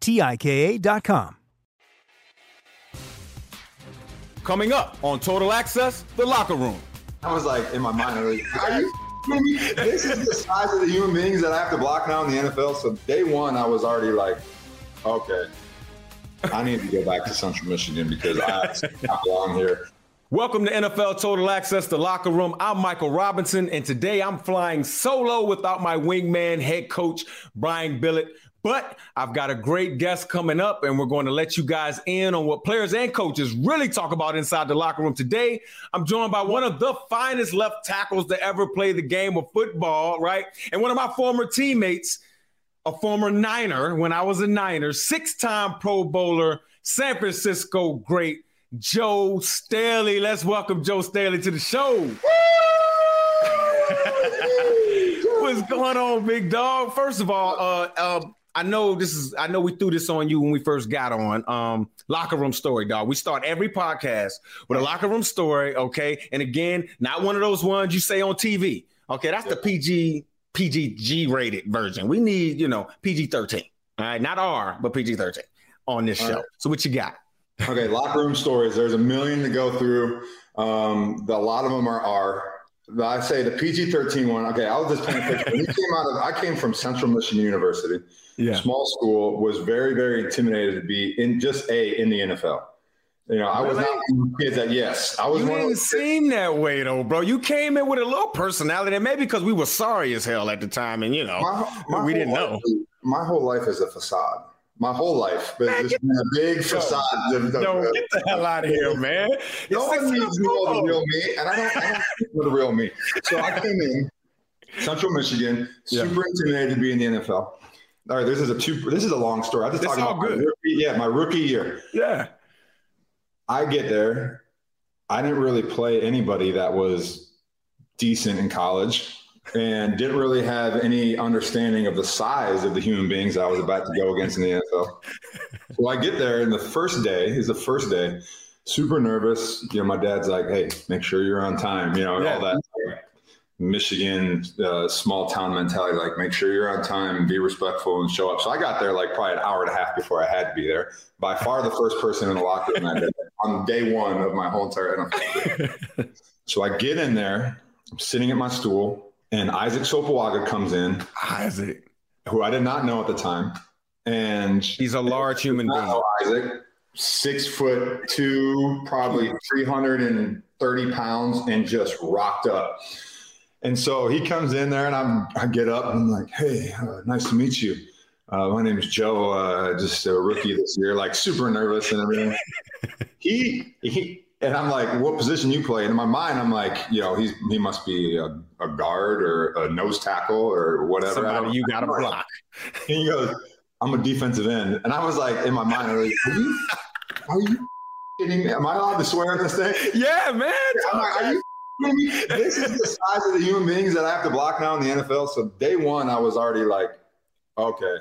T I K A.com. Coming up on Total Access, the locker room. I was like, in my mind, I was like, are you kidding me? This is the size of the human beings that I have to block now in the NFL. So day one, I was already like, okay, I need to go back to Central Michigan because I, I belong here. Welcome to NFL Total Access, the locker room. I'm Michael Robinson, and today I'm flying solo without my wingman, head coach Brian Billick. But I've got a great guest coming up, and we're going to let you guys in on what players and coaches really talk about inside the locker room today. I'm joined by one of the finest left tackles to ever play the game of football, right? And one of my former teammates, a former Niner when I was a Niner, six time Pro Bowler, San Francisco great, Joe Staley. Let's welcome Joe Staley to the show. What's going on, big dog? First of all, uh, uh, I know this is. I know we threw this on you when we first got on. Um, locker room story, dog. We start every podcast with a locker room story, okay? And again, not one of those ones you say on TV. Okay, that's the PG PGG rated version. We need, you know, PG thirteen. All right, not R, but PG thirteen on this show. Right. So what you got? Okay, locker room stories. There's a million to go through. Um, the, a lot of them are R. I say the PG 13 one. Okay, I was just painting a picture. When he came out of, I came from Central Michigan University yeah. small school, was very, very intimidated to be in just a in the NFL. You know, I was not kids that yes, I was. You didn't seem that way though, bro. You came in with a little personality, and maybe because we were sorry as hell at the time, and you know, my, my we didn't know. my whole life is a facade. My whole life, but it's been a big facade. No, get the hell out of here, man. No one needs to know the real me, and I don't, I don't know the real me. So I came in Central Michigan, super intimidated to be in the NFL. All right, this is a two. This is a long story. I just talking about good. My rookie, yeah, my rookie year. Yeah, I get there. I didn't really play anybody that was decent in college, and didn't really have any understanding of the size of the human beings I was about to go against in the NFL. so I get there, and the first day is the first day. Super nervous. You know, my dad's like, "Hey, make sure you're on time." You know, yeah. all that. Michigan uh, small town mentality, like make sure you're on time, be respectful, and show up. So I got there like probably an hour and a half before I had to be there. By far the first person in the locker room that day, on day one of my whole entire NFL. so I get in there, I'm sitting at my stool, and Isaac Sopoaga comes in. Isaac, who I did not know at the time, and he's a large human being. Isaac, six foot two, probably 330 pounds, and just rocked up. And so he comes in there, and I'm I get up and I'm like, "Hey, uh, nice to meet you. Uh, my name is Joe. Uh, just a rookie this year, like super nervous and everything." he he. And I'm like, what position you play? And in my mind, I'm like, you know, he's he must be a, a guard or a nose tackle or whatever. Somebody you got to block. And he goes, I'm a defensive end. And I was like, in my mind, I'm like, are you, are you kidding me? Am I allowed to swear in this thing? Yeah, man. I'm like, are you kidding me? this is the size of the human beings that I have to block now in the NFL. So day one, I was already like, okay.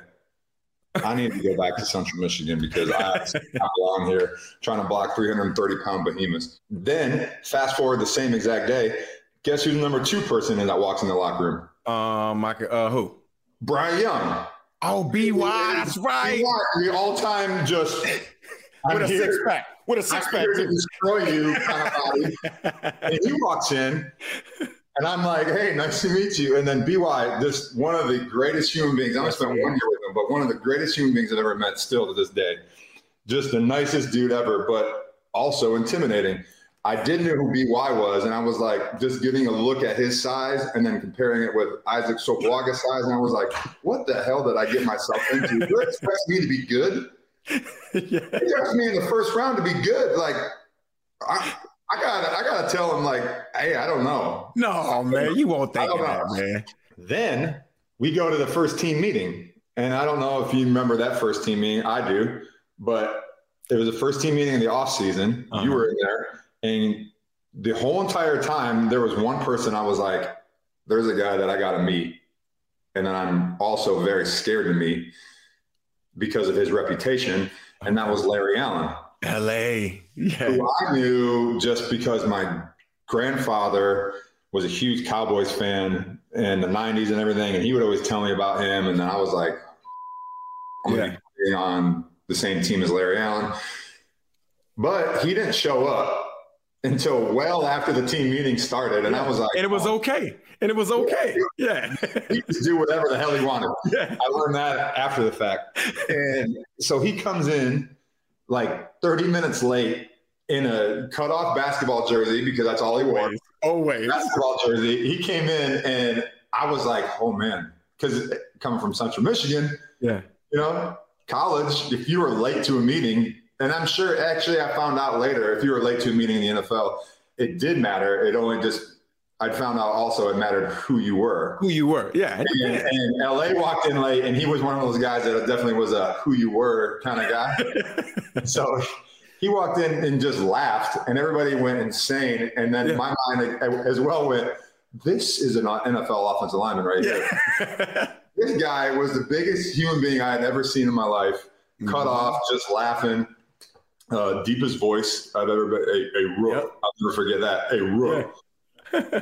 I need to go back to Central Michigan because I, I belong here trying to block 330 pound behemoths. Then fast forward the same exact day. Guess who's the number two person that walks in the locker room? Um, I, uh, who? Bryant Young. Oh, BY, that's right. BY, the all time just with a six pack. With a six pack. to destroy you kind of body. and he walks in, and I'm like, hey, nice to meet you. And then BY, just one of the greatest human beings. I only spent one year with him, but one of the greatest human beings I've ever met still to this day. Just the nicest dude ever, but also intimidating. I did know who BY was, and I was like, just getting a look at his size and then comparing it with Isaac Sopoaga's size, and I was like, what the hell did I get myself into? You expect me to be good? yeah. He asked me in the first round to be good. Like, I, I gotta, I gotta tell him like, hey, I don't know. No, man, you won't think that, man. Then we go to the first team meeting, and I don't know if you remember that first team meeting. I do, but it was the first team meeting in the off season. Uh-huh. You were in there, and the whole entire time there was one person I was like, "There's a guy that I got to meet," and then I'm also very scared to meet because of his reputation, and that was Larry Allen. LA. Yeah. Who I knew just because my grandfather was a huge Cowboys fan in the 90s and everything. And he would always tell me about him. And then I was like, I'm yeah. be on the same team as Larry Allen. But he didn't show up until well after the team meeting started. And I was like, and it was oh. okay. And it was okay. Yeah. he could do whatever the hell he wanted. Yeah. I learned that after the fact. And so he comes in like 30 minutes late in a cutoff basketball jersey because that's all he wore. Always. Basketball jersey. He came in and I was like, oh man, because coming from Central Michigan, yeah, you know, college, if you were late to a meeting, and I'm sure actually I found out later if you were late to a meeting in the NFL, it did matter. It only just I found out also it mattered who you were. Who you were, yeah. And, and, LA walked in late, and he was one of those guys that definitely was a who you were kind of guy. so he walked in and just laughed, and everybody went insane. And then yeah. my mind as well went, "This is an NFL offensive lineman right yeah. here." this guy was the biggest human being I had ever seen in my life. Mm-hmm. Cut off, just laughing. Uh, deepest voice I've ever been. A, a rook. Yep. I'll never forget that. A rook. Yeah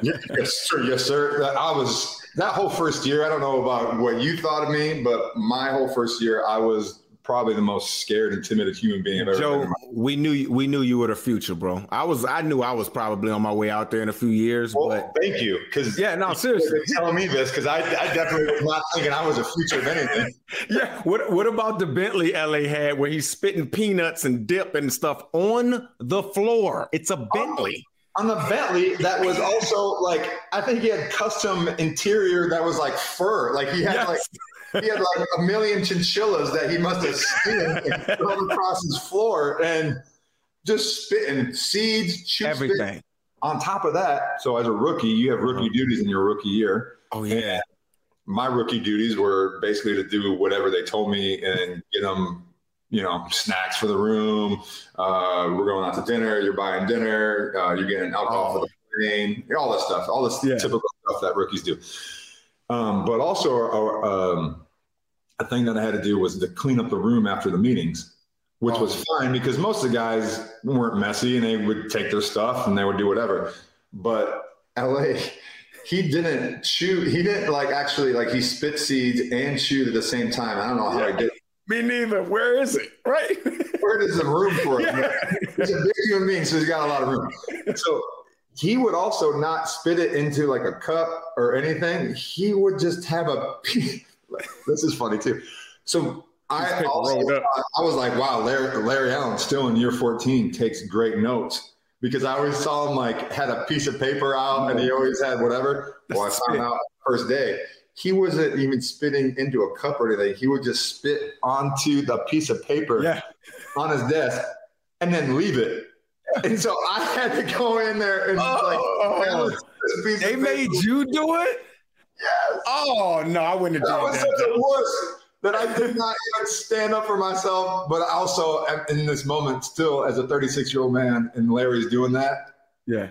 yes, sir. Yes, sir. I was that whole first year. I don't know about what you thought of me, but my whole first year, I was probably the most scared and timid human being I've ever Joe, been. we knew we knew you were the future, bro. I was I knew I was probably on my way out there in a few years. Well, but thank you, because yeah, no, seriously, telling me this because I, I definitely was not thinking I was a future of anything. yeah. What What about the Bentley LA had where he's spitting peanuts and dip and stuff on the floor? It's a oh, Bentley. Oh on the Bentley that was also like I think he had custom interior that was like fur. Like he had yes. like he had like a million chinchillas that he must have and thrown across his floor and just spitting seeds, everything. Spit. On top of that, so as a rookie, you have rookie uh-huh. duties in your rookie year. Oh yeah. And my rookie duties were basically to do whatever they told me and get them you know, snacks for the room. Uh, we're going out to dinner. You're buying dinner. Uh, you're getting alcohol oh. for the plane. All that stuff. All this yeah. typical stuff that rookies do. Um, but also, uh, um, a thing that I had to do was to clean up the room after the meetings, which oh. was fine because most of the guys weren't messy and they would take their stuff and they would do whatever. But LA, he didn't chew. He didn't like actually like he spit seeds and chewed at the same time. I don't know how yeah. he did. Me neither. Where is it? Right? Where is the room for it? Yeah. He's a big human being, so he's got a lot of room. So he would also not spit it into like a cup or anything. He would just have a. this is funny too. So I also I was like, wow, Larry, Larry Allen still in year 14 takes great notes because I always saw him like had a piece of paper out and he mm. always had whatever. Well, I found out first day he wasn't even spitting into a cup or anything. He would just spit onto the piece of paper yeah. on his desk and then leave it. And so I had to go in there and oh, like, they made you do it? Yes. Oh no, I wouldn't have done that. Was that. such a wuss that I did not even stand up for myself. But also in this moment, still as a 36 year old man, and Larry's doing that. Yeah.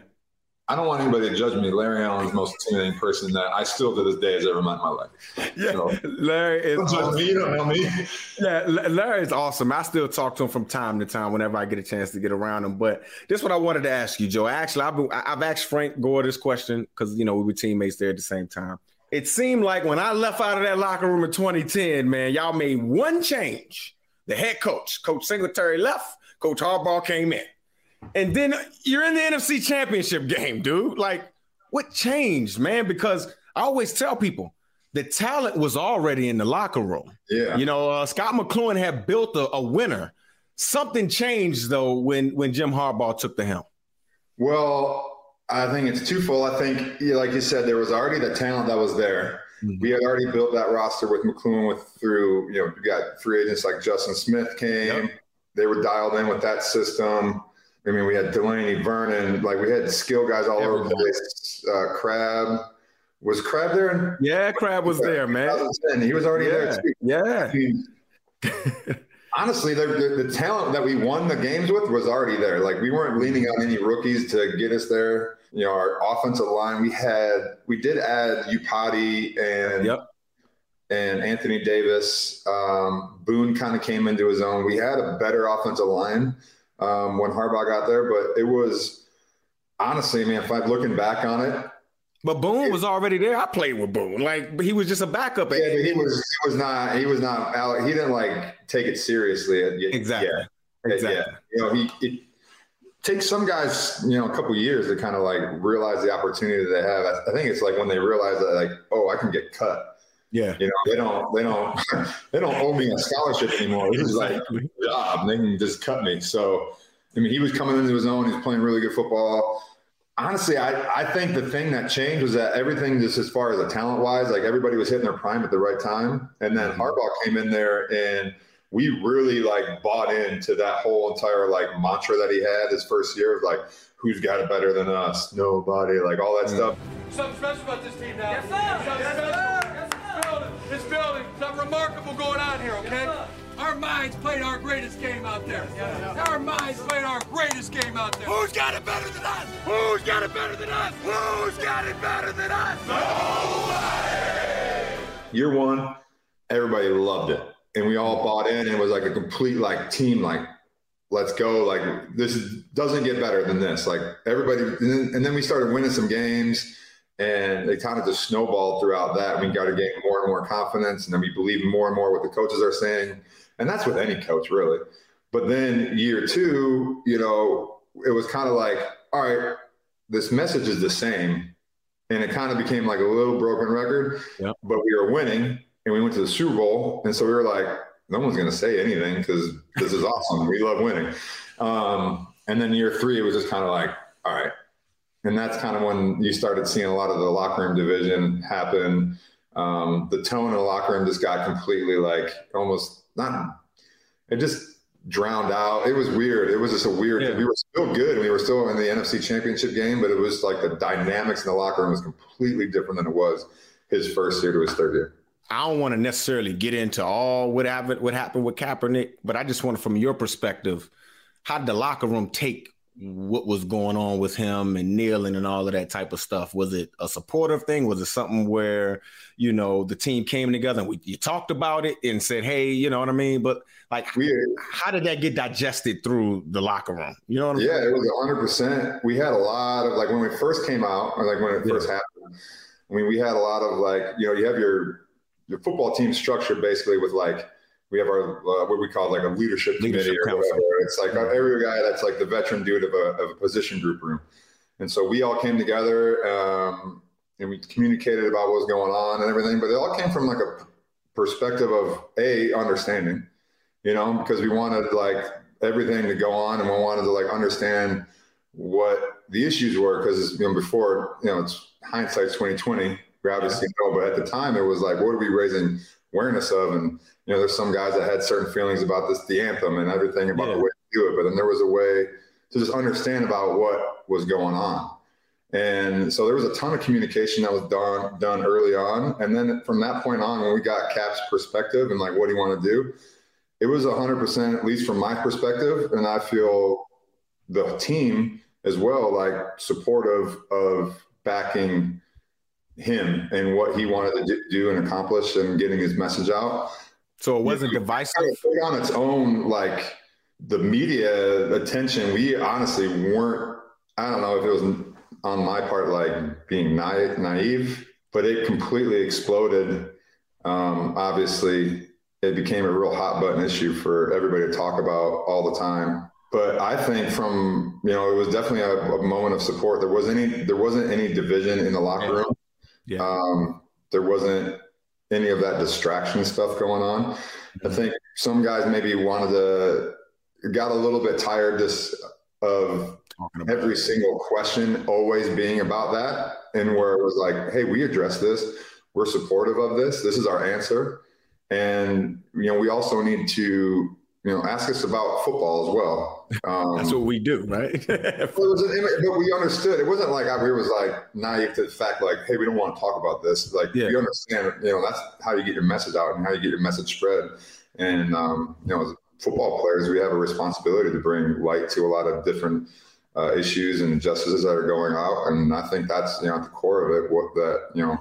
I don't want anybody to judge me. Larry Allen's the most intimidating person that I still to this day has ever met in my life. Yeah, so, Larry is. Don't awesome. me, don't know me. Yeah, Larry is awesome. I still talk to him from time to time whenever I get a chance to get around him. But this is what I wanted to ask you, Joe. Actually, I've been, I've asked Frank Gore this question because you know we were teammates there at the same time. It seemed like when I left out of that locker room in 2010, man, y'all made one change. The head coach, Coach Singletary, left. Coach Harbaugh came in. And then you're in the NFC championship game, dude. Like, what changed, man? Because I always tell people the talent was already in the locker room. Yeah. You know, uh, Scot McCloughan had built a, a, winner. Something changed though when when Jim Harbaugh took the helm. Well, I think it's twofold. I think, like you said, there was already the talent that was there. Mm-hmm. We had already built that roster with McCloughan with through, you know, you got free agents like Justin Smith came. Yep. They were dialed in with that system. I mean, we had Delanie, Vernon, like we had skill guys all over the place. Uh, Crab was Crab there? Yeah, Crab was there, man. He was already yeah. there too. Yeah. honestly, the, the, the, talent that we won the games with was already there. Like we weren't leaning on any rookies to get us there. You know, our offensive line, we had, we did add Iupati and yep. and Anthony Davis. Um, Boone kind of came into his own. We had a better offensive line um, when Harbaugh got there, but it was honestly, man, if I'm looking back on it, but Boone was already there. I played with Boone. Like he was just a backup. Yeah, but he was he was not he was not he didn't like take it seriously. Exactly. Yeah. Exactly. Yeah. You know, he it takes some guys, you know, a couple years to kind of like realize the opportunity that they have. I, I think it's like when they realize that like, oh, I can get cut. Yeah. You know, they don't they don't they don't owe me a scholarship anymore. This is like job. They can just cut me. So I mean he was coming into his own, he's playing really good football honestly, I, I think the thing that changed was that everything just as far as the talent wise, like everybody was hitting their prime at the right time. And then mm-hmm. Harbaugh came in there and we really like bought into that whole entire like mantra that he had his first year of like, who's got it better than us? Nobody, like all that mm-hmm. stuff. Something special about this team now. Yes, sir. Something yes, special. Yes, sir. This building, this building, something remarkable going on here, okay? Yes, our minds played our greatest game out there. Yeah, yeah. Our minds played our greatest game out there. Who's got it better than us? Who's got it better than us? Who's got it better than us? Nobody! Year one, everybody loved it. And we all bought in. And it was like a complete like team, like, let's go. Like this doesn't get better than this. Like everybody, and then, and then we started winning some games and they kind of just snowballed throughout that. We got to gain more and more confidence, and then we believe more and more what the coaches are saying and that's with any coach really. But then year two, you know, it was kind of like, all right, this message is the same, and it kind of became like a little broken record. Yep. But we were winning, and we went to the Super Bowl, and so we were like, no one's going to say anything because this is awesome. We love winning. Um, and then year three, it was just kind of like, all right. And that's kind of when you started seeing a lot of the locker room division happen. Um, the tone in the locker room just got completely like almost not it just drowned out. It was weird. It was just a weird. Yeah. We were still good. We were still in the NFC Championship game, but it was like the dynamics in the locker room was completely different than it was his first year to his third year. I don't want to necessarily get into all what happened what happened with Kaepernick, but I just want from your perspective, how did the locker room take what was going on with him and kneeling and all of that type of stuff? Was it a supportive thing? Was it something where, you know, the team came together and we, you talked about it and said, hey, you know what I mean? But like, we, how did that get digested through the locker room? You know what I mean? Yeah, it was 100%. We had a lot of, like, when we first came out, or like when it yeah. first happened, I mean, we had a lot of, like, you know, you have your, your football team structured basically with like, we have our uh, what we call like a leadership, leadership committee or council. whatever. It's like mm-hmm. every guy that's like the veteran dude of a, of a position group room. And so we all came together um, and we communicated about what was going on and everything, but it all came from like a perspective of a understanding, you know, because we wanted like everything to go on and we wanted to like understand what the issues were because you know before you know it's hindsight's 2020 we obviously yeah. know but at the time it was like what are we raising awareness of and you know, there's some guys that had certain feelings about this, the anthem and everything about yeah. the way to do it. But then there was a way to just understand about what was going on. And so there was a ton of communication that was done done early on. And then from that point on, when we got Cap's perspective and like, what do you want to do? It was 100%, at least from my perspective. And I feel the team as well, like supportive of backing him and what he wanted to do and accomplish and getting his message out. So it wasn't divisive. on its own, like the media attention, we honestly weren't. I don't know if it was on my part, like being naive, naive but it completely exploded. Um, obviously, it became a real hot button issue for everybody to talk about all the time. But I think from you know, it was definitely a, a moment of support. There was any, there wasn't any division in the locker room. Yeah. Um, there wasn't any of that distraction stuff going on. I think some guys maybe wanted to got a little bit tired just of every single question always being about that, and where it was like, hey, we address this, we're supportive of this, this is our answer, and you know we also need to you know, ask us about football as well. Um, That's what we do, right? but, but we understood. It wasn't like we was like naive to the fact, like, hey, we don't want to talk about this. Like, yeah. you understand, you know, that's how you get your message out and how you get your message spread. And um, you know, as football players, we have a responsibility to bring light to a lot of different uh, issues and injustices that are going out. And I think that's you know at the core of it, what that you know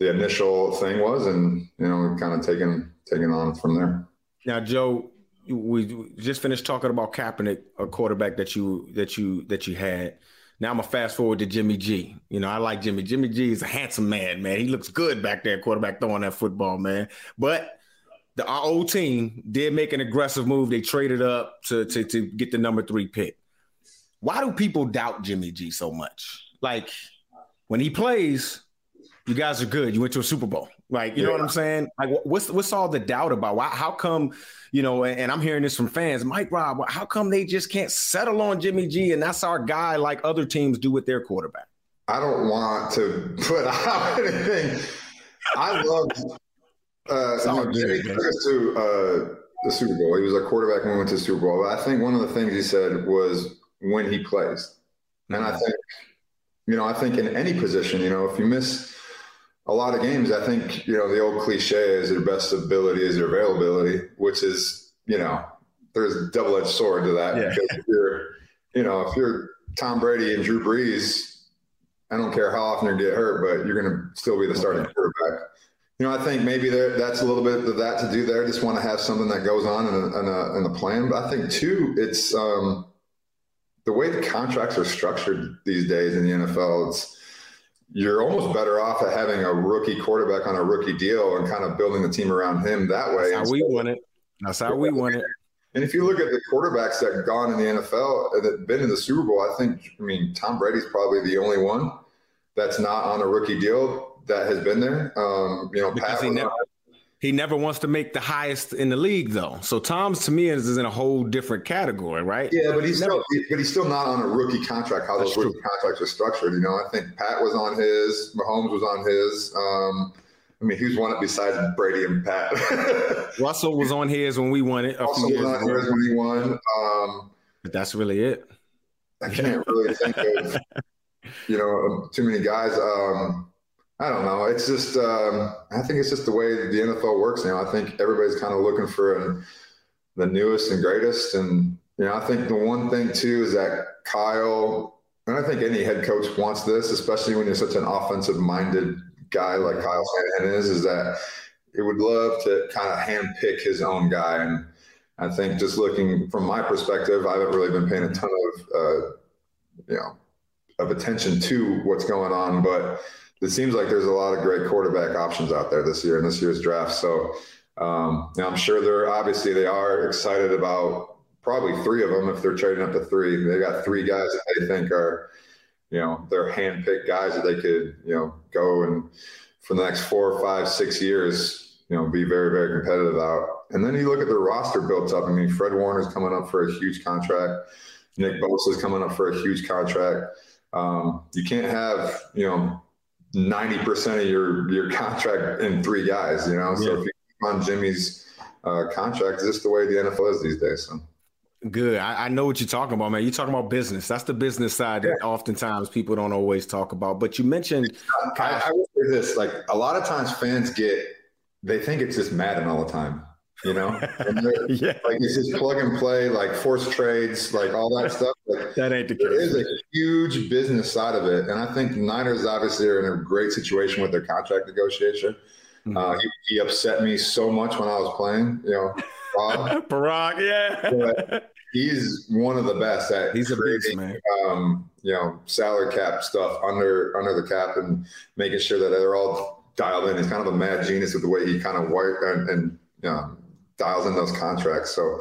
the initial thing was, and you know, kind of taking taken on from there. Now, Joe, we just finished talking about Kaepernick, a quarterback that you that you that you had. Now I'm gonna fast forward to Jimmy G. You know, I like Jimmy. Jimmy G is a handsome man, man. He looks good back there, quarterback throwing that football, man. But the our old team did make an aggressive move. They traded up to to to get the number three pick. Why do people doubt Jimmy G so much? Like when he plays, you guys are good. You went to a Super Bowl. Like, you yeah. know what I'm saying? Like, what's what's all the doubt about? Why, how come, you know? And I'm hearing this from fans. Mike Rob, how come they just can't settle on Jimmy G and that's our guy, like other teams do with their quarterback? I don't want to put out anything. I love uh, you know, Jimmy took us to uh, the Super Bowl. He was a quarterback when we went to the Super Bowl. But I think one of the things he said was when he plays, and I mm-hmm. think, you know, I think in any position, you know, if you miss a lot of games, I think, you know, the old cliche is your best ability is your availability, which is, you know, there's a double edged sword to that. Yeah. Because if you're, you know, if you're Tom Brady and Drew Brees, I don't care how often you get hurt, but you're going to still be the starting quarterback. You know, I think maybe there, that's a little bit of that to do there. Just want to have something that goes on in, a, in, a, in the plan. But I think, too, it's um, the way the contracts are structured these days in the NFL. It's, you're almost better off at having a rookie quarterback on a rookie deal and kind of building the team around him that way. That's how we won it. That's how we won it. And if you look at the quarterbacks that gone in the NFL and that been in the Super Bowl, I think, I mean, Tom Brady's probably the only one that's not on a rookie deal that has been there. Um, you know, Pat he never, he never wants to make the highest in the league, though. So Tom's to me is, in a whole different category, right? Yeah, but he's still, but he's still not on a rookie contract. How those rookie true. contracts are structured, you know. I think Pat was on his, Mahomes was on his. Um, I mean, who's won it besides Brady and Pat? Russell was on his when we won it. Russell was on his when he won. Um, but that's really it. I can't really think of, you know, too many guys. Um, I don't know. It's just, um, I think it's just the way the NFL works now. I think everybody's kind of looking for the newest and greatest. And, you know, I think the one thing too is that Kyle, and I think any head coach wants this, especially when you're such an offensive minded guy like Kyle Shanahan is, is that he would love to kind of handpick his own guy. And I think just looking from my perspective, I haven't really been paying a ton of, uh, you know, of attention to what's going on, but it seems like there's a lot of great quarterback options out there this year in this year's draft. So um, I'm sure they're obviously they are excited about probably three of them if they're trading up to three. They got three guys that they think are, you know, they're handpicked guys that they could, you know, go and for the next four, five, six years, you know, be very, very competitive out. And then you look at the roster built up. I mean, Fred Warner's coming up for a huge contract. Nick Bosa's coming up for a huge contract. Um, you can't have, you know, ninety percent of your your contract in three guys. You know, so yeah. if you on Jimmy's uh, contract, is just the way the NFL is these days. So. Good. I, I, know what you're talking about, man. You're talking about business. That's the business side yeah. that oftentimes people don't always talk about. But you mentioned. I, I will say this: like a lot of times, fans get they think it's just Madden all the time. You know, yeah. like it's just plug and play, like forced trades, like all that stuff. Like, that ain't the case. is a huge business side of it, and I think Niners obviously are in a great situation with their contract negotiation. Mm-hmm. Uh, he, he upset me so much when I was playing. You know, Bob, Paraag, yeah. but he's one of the best at He's a beast, man. um, you know, salary cap stuff under under the cap and making sure that they're all dialed in. He's kind of a mad genius with the way he kind of white and, and you know, dials in those contracts. So,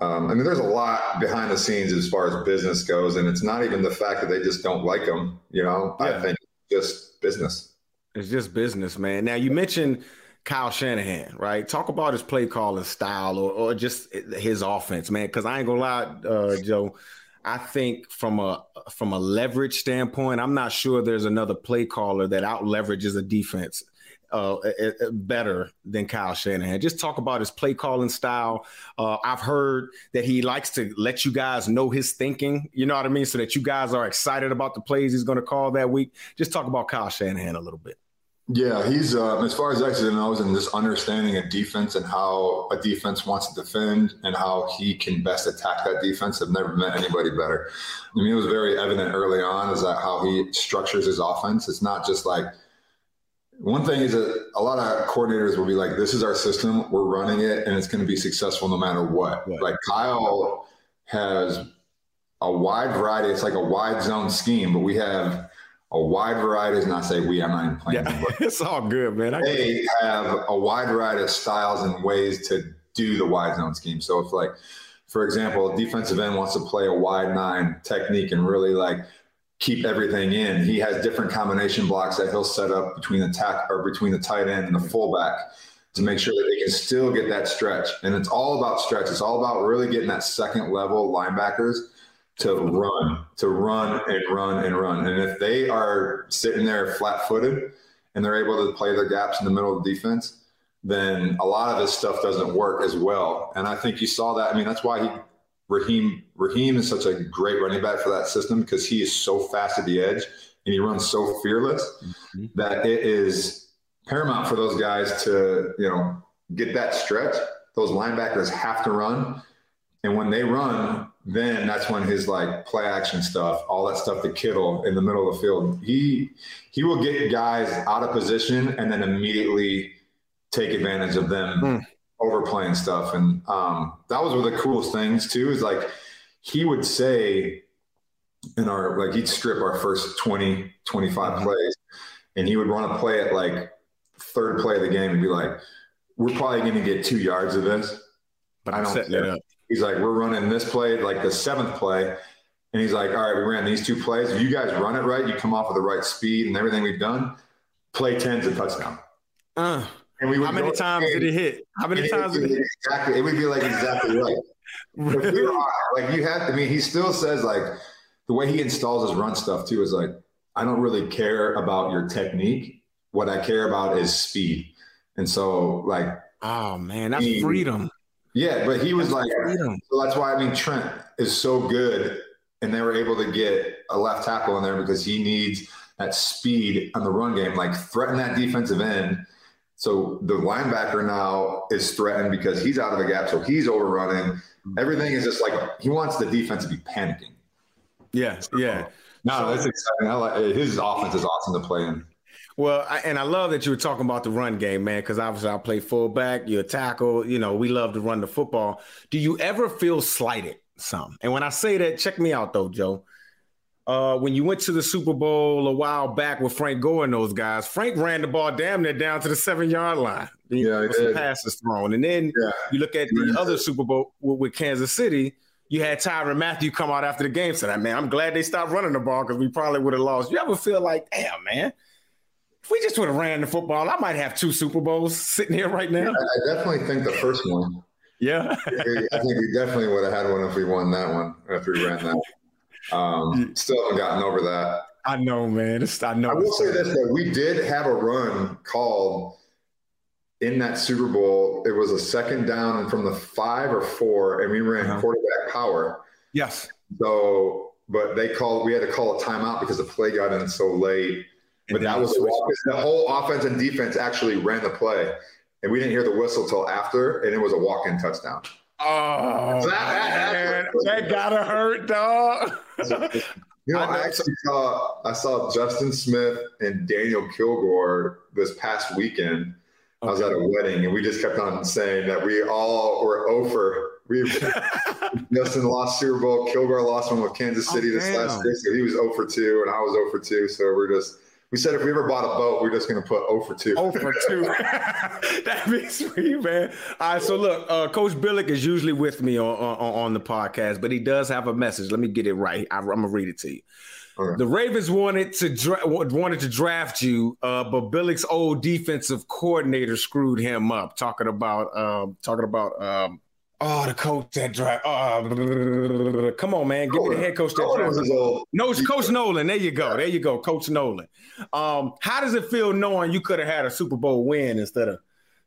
um, I mean, there's a lot behind the scenes as far as business goes, and it's not even the fact that they just don't like them. You know, I Yeah. think just business. It's just business, man. Now you mentioned Kyle Shanahan, right? Talk about his play calling style or, or just his offense, man. Because I ain't gonna lie, uh, Joe. I think from a from a leverage standpoint, I'm not sure there's another play caller that out leverages a defense uh, better than Kyle Shanahan. Just talk about his play calling style. Uh, I've heard that he likes to let you guys know his thinking. You know what I mean, so that you guys are excited about the plays he's going to call that week. Just talk about Kyle Shanahan a little bit. Yeah, he's uh, as far as X's and O's and just understanding a defense and how a defense wants to defend and how he can best attack that defense. I've never met anybody better. I mean, it was very evident early on is that how he structures his offense. It's not just like one thing is that a lot of coordinators will be like, "This is our system. We're running it, and it's going to be successful no matter what." Right. Like Kyle has a wide variety. It's like a wide zone scheme, but we have a wide variety. And I say we. I'm not even playing. Yeah, but it's all good, man. I, they have a wide variety of styles and ways to do the wide zone scheme. So if like, for example, a defensive end wants to play a wide nine technique and really like keep everything in, he has different combination blocks that he'll set up between the tack or between the tight end and the fullback to make sure that they can still get that stretch. And it's all about stretch. It's all about really getting that second level linebackers to run, to run and run and run. And if they are sitting there flat footed and they're able to play their gaps in the middle of the defense, then a lot of his stuff doesn't work as well. And I think you saw that. I mean, that's why he Raheem Raheem is such a great running back for that system because he is so fast at the edge and he runs so fearless mm-hmm. that it is paramount for those guys to, you know, get that stretch. Those linebackers have to run. And when they run, then that's when his like play action stuff, all that stuff to Kittle in the middle of the field, he he will get guys out of position and then immediately take advantage of them hmm. Overplaying stuff. And um, that was one of the coolest things too, is like he would say in our like he'd strip our first 20, 25 plays and he would run a play at like third play of the game and be like, We're probably gonna get two yards of this. but I don't care. He's like, we're running this play, like the seventh play. And he's like, all right, we ran these two plays. If you guys run it right, you come off with the right speed and everything we've done, play 10's a touchdown. Uh, And we how many times did it hit? How many times it did it be exactly, it would be like exactly right. We like you have, to, I mean, he still says like the way he installs his run stuff too is like, I don't really care about your technique. What I care about is speed. And so like, Oh man, that's He- freedom. yeah, but he was like, Freedom. So that's why I mean Trent is so good, and they were able to get a left tackle in there because he needs that speed on the run game, like threaten that defensive end. So the linebacker now is threatened because he's out of the gap, so he's overrunning. Everything is just like he wants the defense to be panicking. Yeah, yeah. No, that's exciting. I like his offense is awesome to play in. Well, I, and I love that you were talking about the run game, man, because obviously I play fullback, you're a tackle, you know, we love to run the football. Do you ever feel slighted some? And when I say that, check me out though, Joe. Uh, when you went to the Super Bowl a while back with Frank Gore and those guys, Frank ran the ball damn near down to the seven yard line. Yeah, he with some passes thrown. And then Yeah. you look at the Yeah. other Super Bowl with, with Kansas City, you had Tyrann Mathieu come out after the game said, man, I'm glad they stopped running the ball because we probably would have lost. You ever feel like, damn, man, if we just would have ran the football, I might have two Super Bowls sitting here right now. I, I definitely think the first one. Yeah. I think we definitely would have had one if we won that one if we ran that. Um, still haven't gotten over that. I know, man. It's, I know. I will say this though, we did have a run called in that Super Bowl. It was a second down and from the five or four, and we ran Uh-huh. quarterback power. Yes. So, but they called. We had to call a timeout because the play got in so late. And But that was switched. the whole offense and defense actually ran the play, and we didn't hear the whistle till after, and it was a walk-in touchdown. Oh, So that- man, that- gotta hurt, dog. You know, I I, actually saw I saw Justin Smith and Daniel Kilgore this past weekend. I was at a wedding, and we just kept on saying that we all were over. We Justin lost Super Bowl. Kilgore lost one with Kansas oh, City Oh, this damn. last year, so he was over 2, and I was over 2. So we're just we said if we ever bought a boat, we're just going to put 0 for 2. Oh for two. that makes me, man. All right, so look, uh, Coach Billick is usually with me on, on on the podcast, but he does have a message. Let me get it right. I, am gonna read it to you. Okay. The Ravens wanted to dra- wanted to draft you, uh, but Billick's old defensive coordinator screwed him up. Talking about um, talking about um, oh the coach that draft. Oh, come on, man, give me the head coach that old. no, it's Coach Nolan. There you go. There you go, Coach Nolan. Um, how does it feel knowing you could have had a Super Bowl win instead of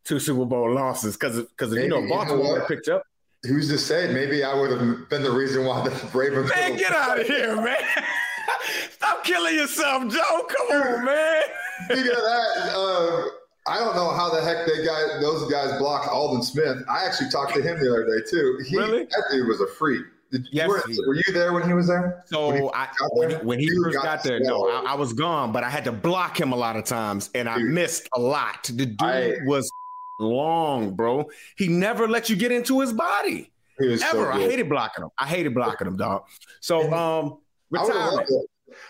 two Super Bowl losses? Because because you know Maybe, you know Baltimore picked up. Who's to say? Maybe I would have been the reason why the Ravens. Man, get out of here, man! Stop killing yourself, Joe. Come on, man. Speaking of that, uh, I don't know how the heck they got those guys blocked Aldon Smith. I actually talked to him the other day too. He, Really? That dude was a freak. Did, Yes, were, were you there when he was there? When he So I, when, there? when he first got got there, no. I, I was gone, but I had to block him a lot of times, and I missed a lot. The dude I- was long, bro. He never let you get into his body. He was so I hated blocking him. I hated blocking him, dog. So um I retirement.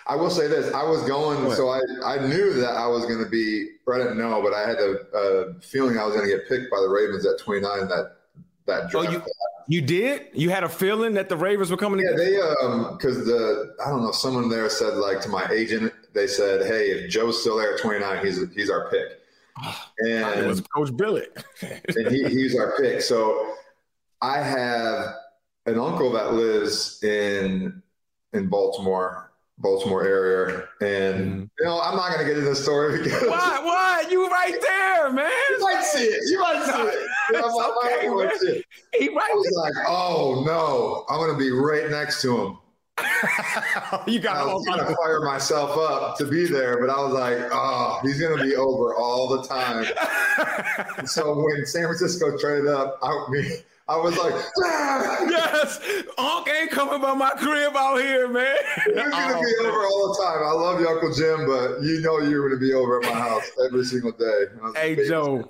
I will say this: I was going, What? so I I knew that I was going to be. Or I didn't know, but I had a, a feeling I was going to get picked by the Ravens at 29. That that Oh, draft. you you did? You had a feeling that the Ravens were coming Yeah, to they um because the I don't know someone there said like to my agent they said hey if Joe's still there at 29 he's he's our pick and It was Coach Billick. and he, he's our pick so I have an uncle that lives in in Baltimore Baltimore area and mm-hmm. you know I'm not gonna get into the story because Why? Why? You right there, man. you might see it you might see it Yeah, It's my- my oh, okay, uncle might man. see it. He I was like oh no I'm gonna be right next to him you got I was trying to fire myself up to be there, but I was like, oh, he's going to be over all the time. So when San Francisco traded up, I, me, I was like, ah, Yes, Unc ain't coming by my crib out here, man. to Oh, be man. over all the time. I love you, Uncle Jim, but you know you're going to be over at my house every single day. Hey Joe,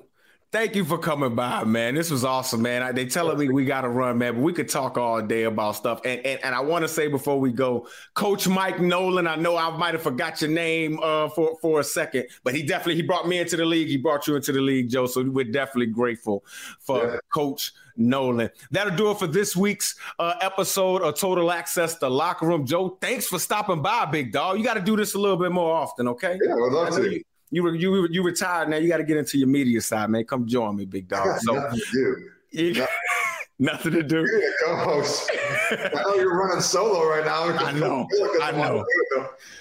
thank you for coming by, man. This was awesome, man. I, they telling me we got to run, man, but we could talk all day about stuff. And and, and I want to say before we go, Coach Mike Nolan. I know I might have forgot your name uh, for for a second, but he definitely he brought me into the league. He brought you into the league, Joe. So we're definitely grateful for Yeah. Coach Nolan. That'll do it for this week's uh, episode of Total Access the Locker Room. Joe, thanks for stopping by, big dog. You got to do this a little bit more often, okay? Yeah, I would love I to. you, you were you you retired now. You got to get into your media side, man. Come join me, big dog. got So nothing to do. you- nothing to do. You're the co-host. I know you're running solo right now. I know, I know.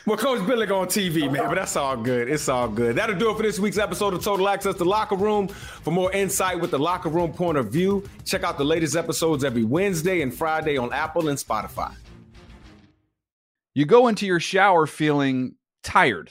Well, Coach Billick on TV, man, but that's all good. It's all good. That'll do it for this week's episode of Total Access to Locker Room. For more insight with the Locker Room point of view, check out the latest episodes every Wednesday and Friday on Apple and Spotify. You go into your shower feeling tired,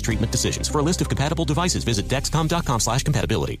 treatment decisions. For a list of compatible devices, visit Dexcom.com slash compatibility.